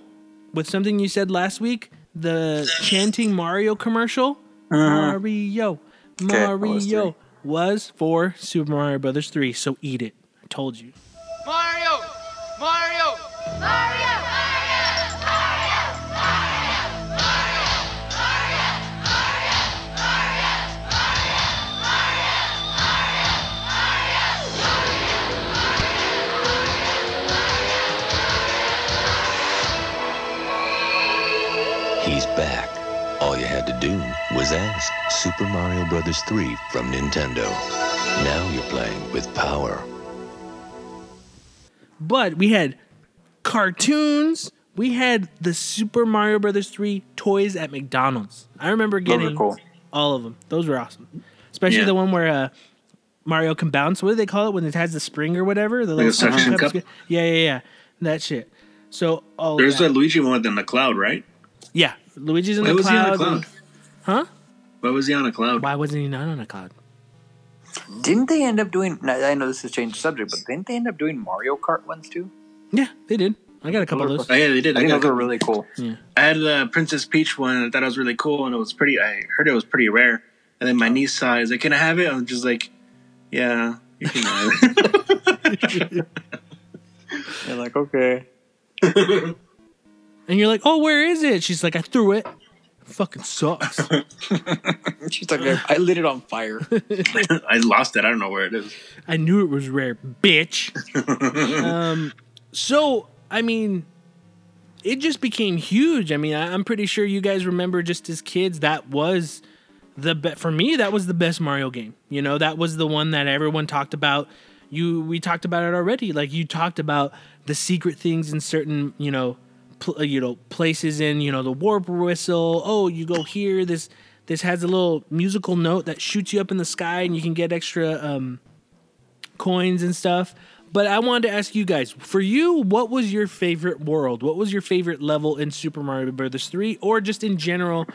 with something you said last week, the chanting Mario commercial, Mario, Mm-hmm. Okay, was Mario three. was for Super Mario Brothers 3, so eat it. I told you. Mario! Mario! Mario! All you had to do was ask Super Mario Bros. 3 from Nintendo. Now you're playing with power. But we had cartoons. We had the Super Mario Brothers 3 toys at McDonald's. I remember getting are cool. all of them. Those were awesome. Especially Yeah. the one where uh, Mario can bounce. What do they call it when it has the spring or whatever? The a suction suction cups? cup? Yeah, yeah, yeah. That shit. So, oh, There's yeah. a Luigi one in the cloud, right? yeah. Luigi's in Why the was he on cloud. a cloud? and- huh? Why was he on a cloud? Why wasn't he not on a cloud? Didn't they end up doing? I know this has changed the subject, but didn't they end up doing Mario Kart ones too? Yeah, they did. I got a couple of those. Oh yeah, they did. I I, think got those a are really cool. I had the Princess Peach one. I thought it was really cool, and it was pretty. I heard it was pretty rare. And then my oh. niece saw it. Is like, "Can I have it?" I'm just like, "Yeah, you can have it." You're like, okay. And you're like, oh, where is it? She's like, I threw it. Fucking sucks. She's like, I lit it on fire. I lost it. I don't know where it is. I knew it was rare, bitch. um, so I mean, it just became huge. I mean, I, I'm pretty sure you guys remember just as kids that was the be- for me that was the best Mario game. You know, that was the one that everyone talked about. You we talked about it already. Like you talked about the secret things in certain you know pl- uh, you know places in you know the warp whistle. Oh, you go here. This this has a little musical note that shoots you up in the sky, and you can get extra um, coins and stuff. But I wanted to ask you guys, for you, what was your favorite world? What was your favorite level in Super Mario Brothers 3 or just in general,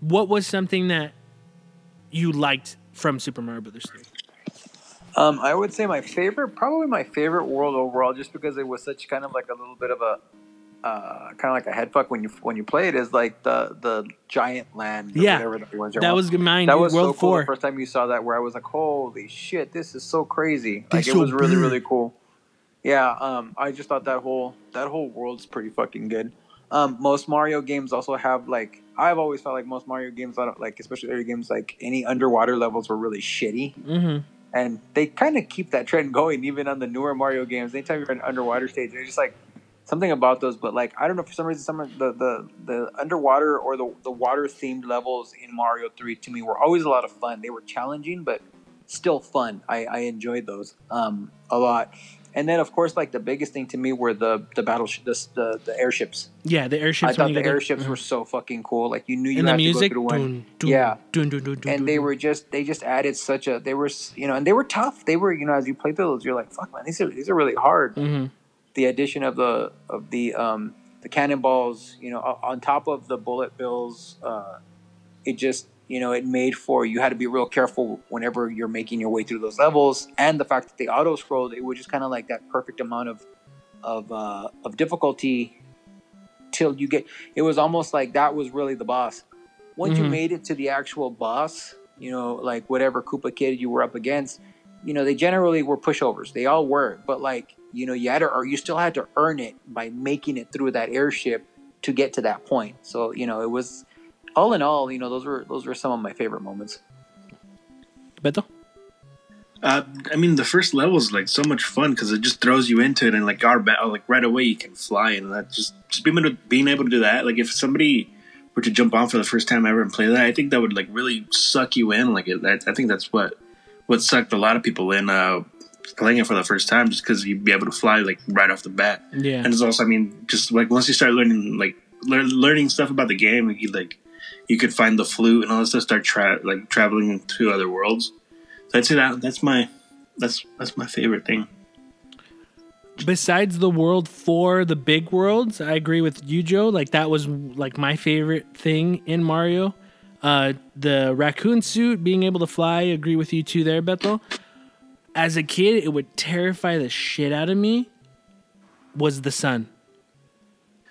what was something that you liked from Super Mario Brothers 3? Um, I would say my favorite, probably my favorite world overall, just because it was such kind of like a little bit of a, uh, kind of like a head fuck when you when you play it, is like the the giant land. Yeah. whatever that was. That was mine, That was World so cool 4. the first time you saw that, where I was like, "Holy shit, this is so crazy!" Like it was really big. really cool. Yeah, um, I just thought that whole that whole world's pretty fucking good. Um, most Mario games also have like I've always felt like most Mario games, like especially early games, like any underwater levels were really shitty Mm-hmm. and they kind of keep that trend going even on the newer Mario games. Anytime you're in an underwater stage, they're just like something about those. But like I don't know for some reason, some of the the, the underwater or the the water themed levels in Mario Three to me were always a lot of fun. They were challenging, but still fun. I, I enjoyed those um, a lot. And then of course, like the biggest thing to me were the the battle sh- the, the the airships. Yeah, the airships. I thought the airships were so fucking cool. Like you knew you and the had music. to go through one. Dun, dun, Yeah dun, dun, and they were just they just added such a they were you know and they were tough they were you know as you play those you're like fuck man these are these are really hard Mhm. The addition of the of the um the cannonballs you know on top of the bullet bills uh it just you know it made for you had to be real careful whenever you're making your way through those levels. And the fact that they auto scrolled it was just kind of like that perfect amount of of uh of difficulty till you get it was almost like that was really the boss. Once you Mhm. made it to the actual boss you know like whatever koopa kid you were up against you know they generally were pushovers. They all were. But like you know you had to or you still had to earn it by making it through that airship to get to that point so you know it was all in all you know those were those were some of my favorite moments Beto? Uh, I mean, the first level is like so much fun because it just throws you into it, and like our ba- like right away you can fly, and that just just being able to being able to do that. Like if somebody were to jump on for the first time ever and play that, I think that would like really suck you in. Like it, I, I think that's what what sucked a lot of people in uh, playing it for the first time, just because you'd be able to fly like right off the bat. Yeah. And it's also, I mean, just like once you start learning like lear- learning stuff about the game, you like you could find the flute and all this stuff. Start tra- like traveling to other worlds. So I'd say that that's my that's that's my favorite thing. besides the world for the big worlds, I agree with you, Joe. Like that was like my favorite thing in Mario. Uh, the raccoon suit, being able to fly, agree with you too there, Beto. As a kid, it would terrify the shit out of me. Was the sun.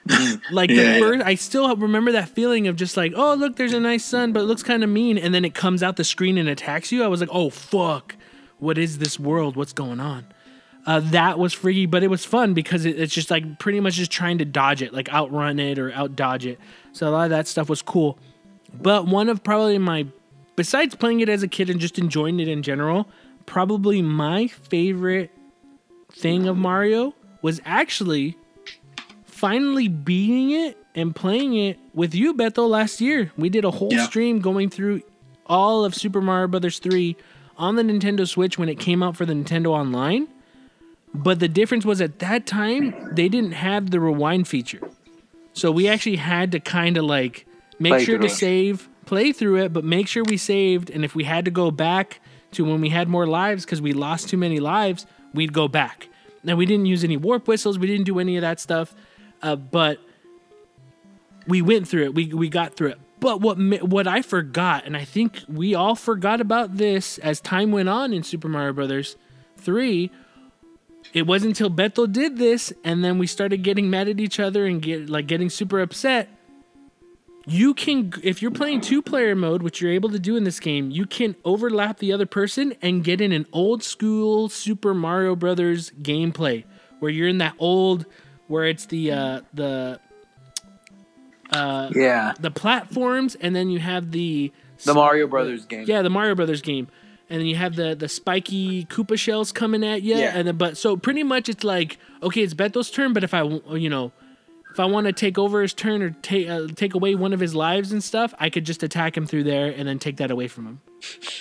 like the Yeah, yeah. first, I still remember that feeling of just like, oh look, there's a nice sun, but it looks kind of mean, and then it comes out the screen and attacks you. I was like, oh fuck, what is this world? What's going on? uh, that was freaky, but it was fun because it, it's just like pretty much just trying to dodge it, like outrun it or out dodge it. So a lot of that stuff was cool. But one of probably my, besides playing it as a kid and just enjoying it in general, probably my favorite thing of Mario was actually finally beating it and playing it with you, Beto, last year. We did a whole Yeah. stream going through all of Super Mario Brothers 3 on the Nintendo Switch when it came out for the Nintendo Online. But the difference was at that time they didn't have the rewind feature. So we actually had to kind of like make Play sure to it. save, play through it, but make sure we saved. And if we had to go back to when we had more lives because we lost too many lives, we'd go back. Now we didn't use any warp whistles, we didn't do any of that stuff, uh, but we went through it. We we got through it. But what what I forgot, and I think we all forgot about this as time went on in Super Mario Brothers three. It wasn't until Beto did this, and then we started getting mad at each other and get like getting super upset. You can, if you're playing two player mode, which you're able to do in this game, you can overlap the other person and get in an old school Super Mario Brothers gameplay where you're in that old, where it's the uh, the Yeah, the platforms, and then you have the the Mario Brothers game. Yeah, the Mario Brothers game, and then you have the the spiky Koopa shells coming at you. Yeah. And then, but so pretty much it's like okay, it's Beto's turn, but if i you know. If I want to take over his turn or take uh, take away one of his lives and stuff, I could just attack him through there and then take that away from him.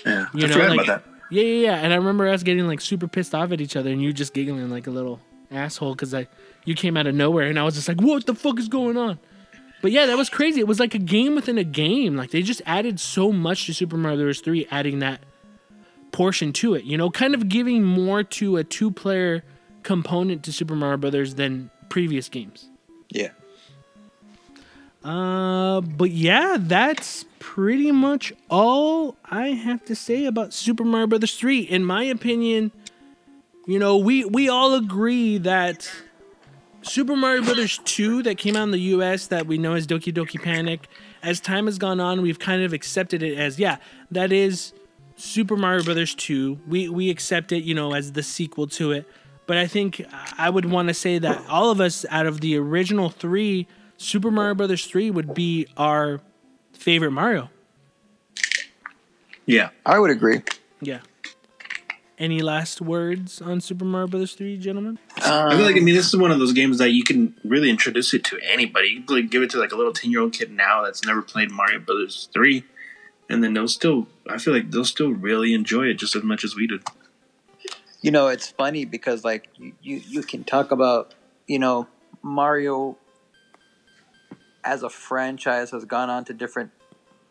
Yeah, You I know, like- about that. Yeah, yeah, yeah. And I remember us getting like super pissed off at each other, and you just giggling like a little asshole because I you came out of nowhere, and I was just like, "What the fuck is going on?" But yeah, that was crazy. It was like a game within a game. Like they just added so much to Super Mario Bros. Three, adding that portion to it. You know, kind of giving more to a two-player component to Super Mario Brothers than previous games. Yeah. Uh, but yeah, that's pretty much all I have to say about Super Mario Brothers 3. In my opinion, you know, we we all agree that Super Mario Brothers 2 that came out in the US that we know as Doki Doki Panic, as time has gone on, we've kind of accepted it as yeah, that is Super Mario Brothers 2. We we accept it, you know, as the sequel to it. But I think I would want to say that all of us out of the original 3 Super Mario Brothers 3 would be our favorite Mario. Yeah, I would agree. Yeah. Any last words on Super Mario Brothers 3, gentlemen? I feel like I mean this is one of those games that you can really introduce it to anybody. You can, like give it to like a little ten year old kid now that's never played Mario Brothers three, and then they'll still. I feel like they'll still really enjoy it just as much as we did. You know, it's funny because like you, you, can talk about, you know, Mario as a franchise has gone on to different,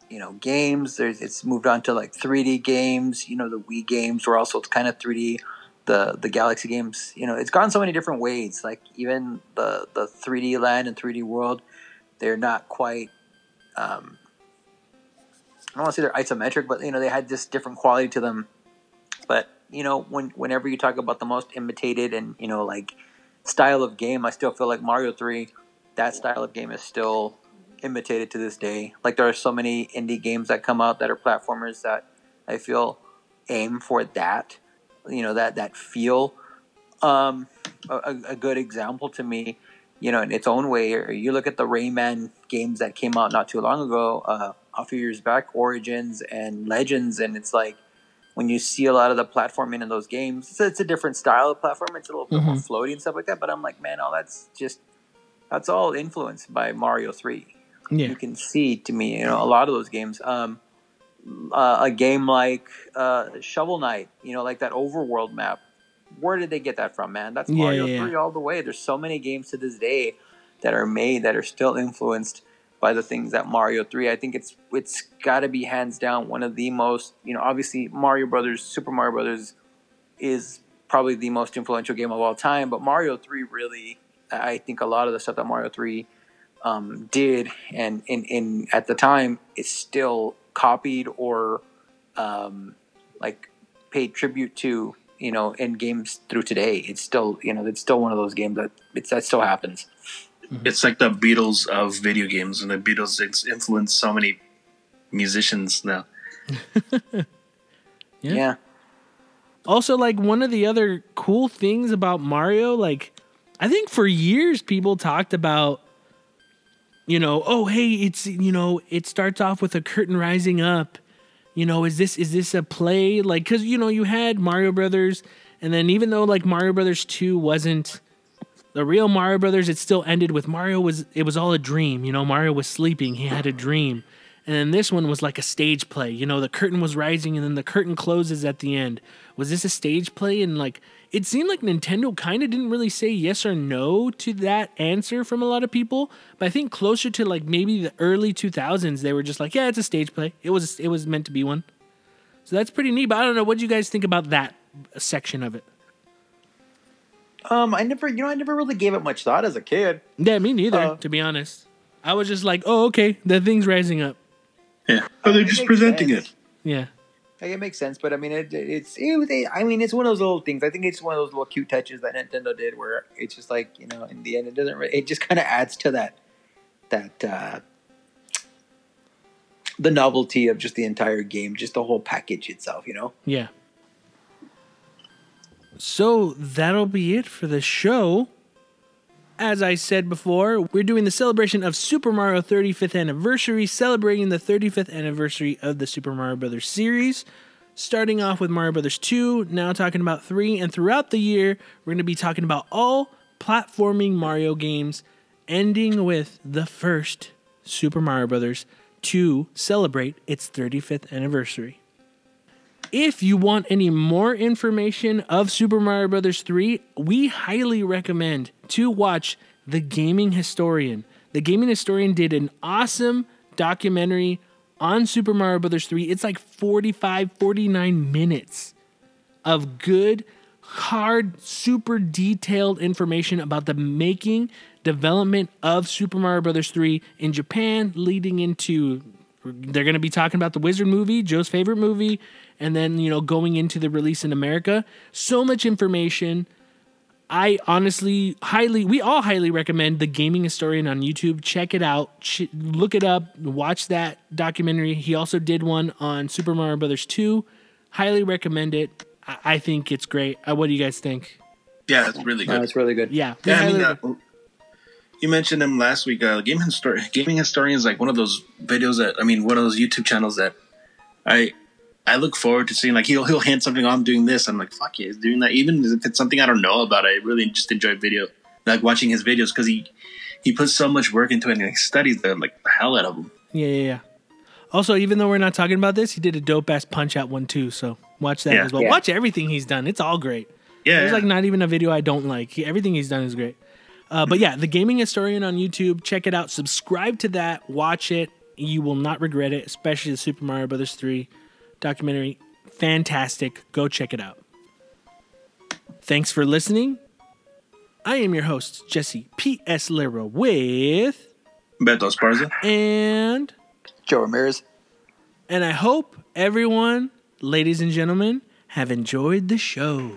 you know, games. There's it's moved on to like 3D games. You know, the Wii games were also kind of 3D. The the Galaxy games, you know, it's gone so many different ways. Like even the the 3D Land and 3D World, they're not quite. Um, I don't want to say they're isometric, but you know, they had this different quality to them but you know when whenever you talk about the most imitated and you know like style of game i still feel like mario 3 that style of game is still imitated to this day. Like there are so many indie games that come out that are platformers that i feel aim for that you know that that feel. Um a, a- a good example to me you know in its own way or you look at the rayman games that came out not too long ago uh, a few years back origins and legends and it's like when you see a lot of the platforming in those games, it's a, it's a different style of platform. It's a little bit more floaty and stuff like that. But I'm like, man, all that's just that's all influenced by Mario Three. Yeah. You can see to me, you know, a lot of those games. Um, uh, a game like uh, Shovel Knight, you know, like that overworld map. Where did they get that from, man? That's Mario yeah, yeah. Three all the way. There's so many games to this day that are made that are still influenced by the things that Mario 3. I think it's it's got to be hands down one of the most, you know, obviously Mario Brothers, Super Mario Brothers is probably the most influential game of all time, but Mario 3 really I think a lot of the stuff that Mario 3 um, did and in, in at the time is still copied or um, like paid tribute to you know in games through today it's still you know it's still one of those games that it's that still happens Mm-hmm. It's like the Beatles of video games, and the Beatles ex- influenced so many musicians now. Yeah. yeah. Also, like one of the other cool things about Mario, like I think for years people talked about, you know, oh hey, it's you know, it starts off with a curtain rising up. You know, is this is this a play? Like, cause you know, you had Mario Brothers, and then even though like Mario Brothers Two wasn't the real Mario Brothers, it still ended with Mario was it was all a dream. You know, Mario was sleeping, he had a dream. And then this one was like a stage play. You know, the curtain was rising and then the curtain closes at the end. Was this a stage play? And like it seemed like Nintendo kind of didn't really say yes or no to that answer from a lot of people. But I think closer to like maybe the early 2000s, they were just like, yeah, it's a stage play. It was it was meant to be one. So that's pretty neat. But I don't know. What do you guys think about that section of it? Um, I never, you know, I never really gave it much thought as a kid. Yeah, me neither. Uh, to be honest, I was just like, oh, okay, the thing's rising up. Yeah. Oh, they're It just makes presenting sense. it. Yeah. Like, it makes sense, but I mean, it, it's, it, was a- I mean, it's one of those little things. I think it's one of those little cute touches that Nintendo did, where it's just like, you know, in the end, it doesn't. Really, it just kind of adds to that, that, uh, the novelty of just the entire game, just the whole package itself. You know. Yeah. So that'll be it for the show. as I said before, we're doing the celebration of Super Mario 35th anniversary, celebrating the 35th anniversary of the Super Mario Brothers series. Starting off with Mario Brothers 2, now talking about 3, and throughout the year, we're going to be talking about all platforming Mario games, ending with the first Super Mario Brothers to celebrate its 35th anniversary. If you want any more information of Super Mario Brothers 3, we highly recommend to watch The Gaming Historian. The Gaming Historian did an awesome documentary on Super Mario Brothers 3. It's like 45, 49 minutes of good, hard, super detailed information about the making, development of Super Mario Brothers 3 in Japan, leading into they're going to be talking about the Wizard movie, Joe's favorite movie, and then, you know, going into the release in America. So much information. I honestly highly, we all highly recommend the Gaming Historian on YouTube. Check it out, Ch- look it up, watch that documentary. He also did one on Super Mario Brothers 2. Highly recommend it. I, I think it's great. Uh, what do you guys think? Yeah, it's really No, good. it's really good. Yeah, Yeah, I mean, uh, you mentioned him last week. Uh, Game Histori- Gaming Historian is like one of those videos that I mean, one of those YouTube channels that I I look forward to seeing. Like he'll he'll hint something. Oh, I'm doing this. I'm like, fuck yeah, he's doing that. Even if it's something I don't know about, I really just enjoy video, like watching his videos because he he puts so much work into it and he studies the like the hell out of them. Yeah, yeah, yeah. Also, even though we're not talking about this, he did a dope ass punch out one too. So watch that Yeah. as well. Yeah. Watch everything he's done. It's all great. Yeah, There's yeah. like not even a video I don't like. He, everything he's done is great. Uh, but yeah, the Gaming Historian on YouTube. Check it out. Subscribe to that. Watch it. You will not regret it. Especially the Super Mario Brothers three documentary. Fantastic. Go check it out. Thanks for listening. I am your host Jesse P S Lira with Beto Esparza. and Joe Ramirez. and I hope everyone, ladies and gentlemen, have enjoyed the show.